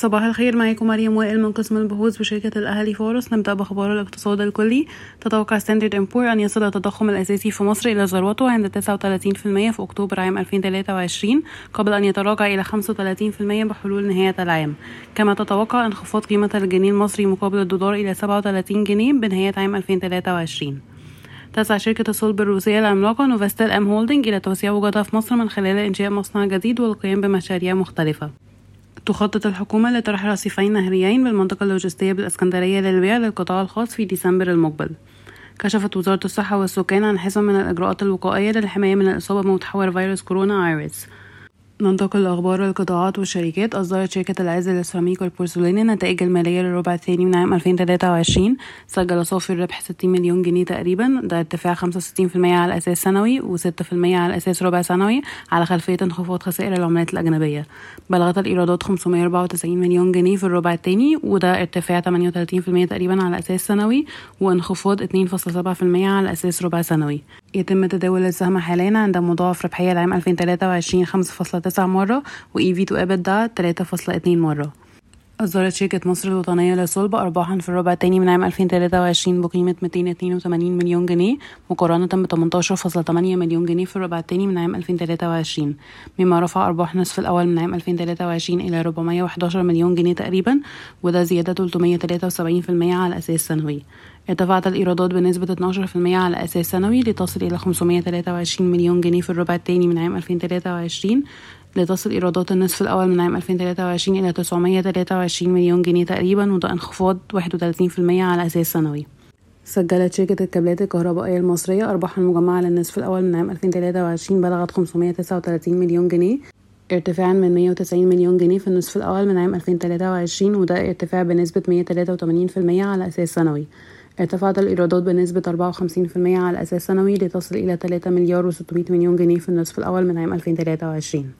صباح الخير معاكم مريم وائل من قسم البحوث بشركة الأهلي فاروس. نبدأ بأخبار الاقتصاد الكلي. تتوقع ستاندرد اند بورز أن يصل التضخم الأساسي في مصر إلى ذروته عند 39% في أكتوبر عام 2023 قبل أن يتراجع إلى 35% بحلول نهاية العام. كما تتوقع انخفاض قيمة الجنيه المصري مقابل الدولار إلى 37 جنيه بنهاية عام 2023 تسعى شركة الصلب الروسية العملاقة نوفوستال ام هولدنج إلى توسيع وجودها في مصر من خلال إنشاء مصنع جديد والقيام بمشاريع مختلفة. تخطط الحكومة لطرح رصيفين نهريين بالمنطقة اللوجستية بالإسكندرية للبيع للقطاع الخاص في ديسمبر المقبل. كشفت وزارة الصحة والسكان عن حزمة من الإجراءات الوقائية للحماية من الإصابة بمتحور فيروس كورونا ايرس ننتقل لأخبار القطاعات والشركات أصدرت شركة العز للسيراميك والبورسلين النتائج المالية للربع الثاني من عام 2023 سجل صافي الربح 60 مليون جنيه تقريبا. ده ارتفاع 65% على أساس سنوي و6% على أساس ربع سنوي على خلفية انخفاض خسائر العملات الأجنبية. بلغت الإيرادات 594 مليون جنيه في الربع الثاني وده ارتفاع 38% تقريبا على أساس سنوي وانخفاض 2.7% على أساس ربع سنوي. يتم تداول السهم حاليا عند مضاعف ربحية العام 2023 5.9 مرة و EV to EBITDA 3.2 مرة. أصدرت شركة مصر الوطنية للصلب أرباحا في الربع الثاني من عام 2023 بقيمة 282 مليون جنيه مقارنة ب 18.8 مليون جنيه في الربع الثاني من عام 2023 مما رفع أرباح النصف الأول من عام 2023 إلى 411 مليون جنيه تقريبا وده زيادة 373% على أساس سنوي. ارتفعت الإيرادات بنسبة 12% على أساس سنوي لتصل إلى 523 مليون جنيه في الربع الثاني من عام 2023 لتصل إيرادات النصف الأول من عام 2023 إلى 923 مليون جنيه تقريبا وده انخفاض 31% على أساس سنوي. سجلت شركة الكابلات الكهربائية المصرية أرباحا مجمعة للنصف الأول من عام 2023 بلغت 539 مليون جنيه ارتفاعا من 190 مليون جنيه في النصف الأول من عام 2023 وده ارتفاع بنسبة 183% على أساس سنوي. ارتفعت الإيرادات بنسبة 54% على أساس سنوي لتصل إلى 3 مليار و600 مليون جنيه في النصف الأول من عام 2023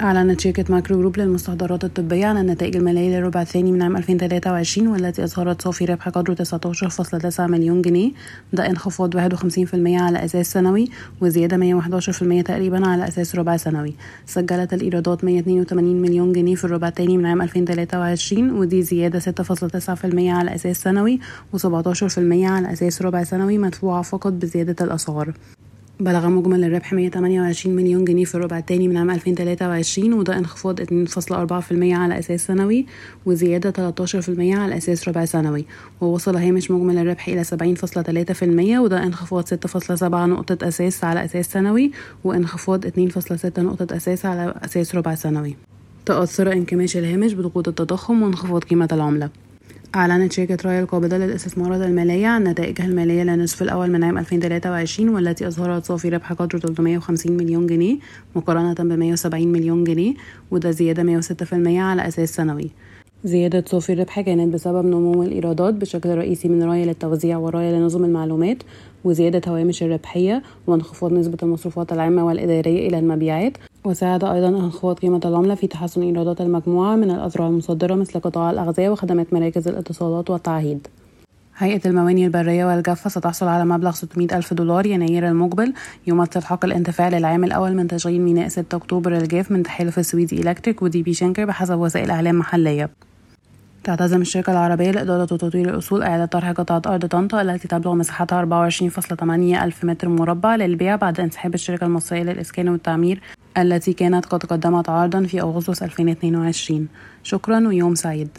أعلنت شركة ماكرو جروب للمستحضرات الطبية عن النتائج المالية للربع الثاني من عام 2023 والتي أظهرت صافي ربح قدره 19.9 مليون جنيه ده انخفاض 51% على أساس سنوي وزيادة 111% تقريبا على أساس ربع سنوي. سجلت الإيرادات 182 مليون جنيه في الربع الثاني من عام 2023 ودي زيادة 6.9% على أساس سنوي و17% على أساس ربع سنوي مدفوعة فقط بزيادة الأسعار. بلغ مجمل الربح 128 مليون جنيه في الربع الثاني من عام 2023 وده انخفاض 2.4% على أساس سنوي وزيادة 13% على أساس ربع سنوي. ووصل هامش مجمل الربح إلى 70.3% وده انخفاض 6.7 نقطة أساس على أساس سنوي وانخفاض 2.6 نقطة أساس على أساس ربع سنوي. تأثر انكماش الهامش بضغوط التضخم وانخفاض قيمة العملة. أعلنت شركة رايا القابضة للاستثمارات المالية عن نتائجها المالية للنصف الأول من عام 2023 والتي أظهرت صافي ربح قدره 350 مليون جنيه مقارنة ب 170 مليون جنيه وده زيادة 106% على أساس سنوي. زيادة صافي الربح كانت بسبب نمو الإيرادات بشكل رئيسي من راية للتوزيع وراية لنظم المعلومات وزيادة هوامش الربحية وانخفاض نسبة المصروفات العامة والإدارية إلى المبيعات. وساعد أيضا انخفاض قيمة العملة في تحسن إيرادات المجموعة من الأذرع المصدرة مثل قطاع الأغذية وخدمات مراكز الاتصالات والتعهيد. هيئة المواني البرية والجافة ستحصل على مبلغ 600 ألف دولار يناير المقبل يمثل حق الانتفاع للعام الأول من تشغيل ميناء 6 أكتوبر الجاف من تحالف السويدي إلكتريك ودي بي شنكر بحسب وسائل إعلام محلية. تعتزم الشركة العربية لإدارة وتطوير الأصول إعادة طرح قطعة أرض طنطا التي تبلغ مساحتها 24.8 ألف متر مربع للبيع بعد انسحاب الشركة المصرية للإسكان والتعمير التي كانت قد قدمت عرضا في أغسطس 2022 شكرا ويوم سعيد.